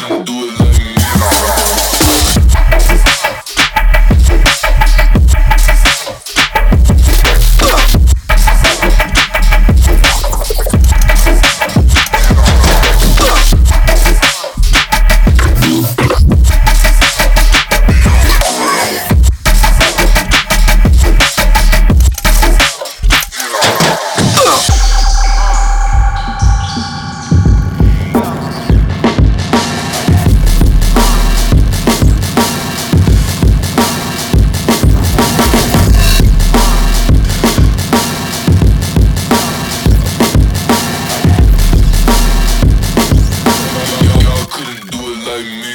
couldn't do it. so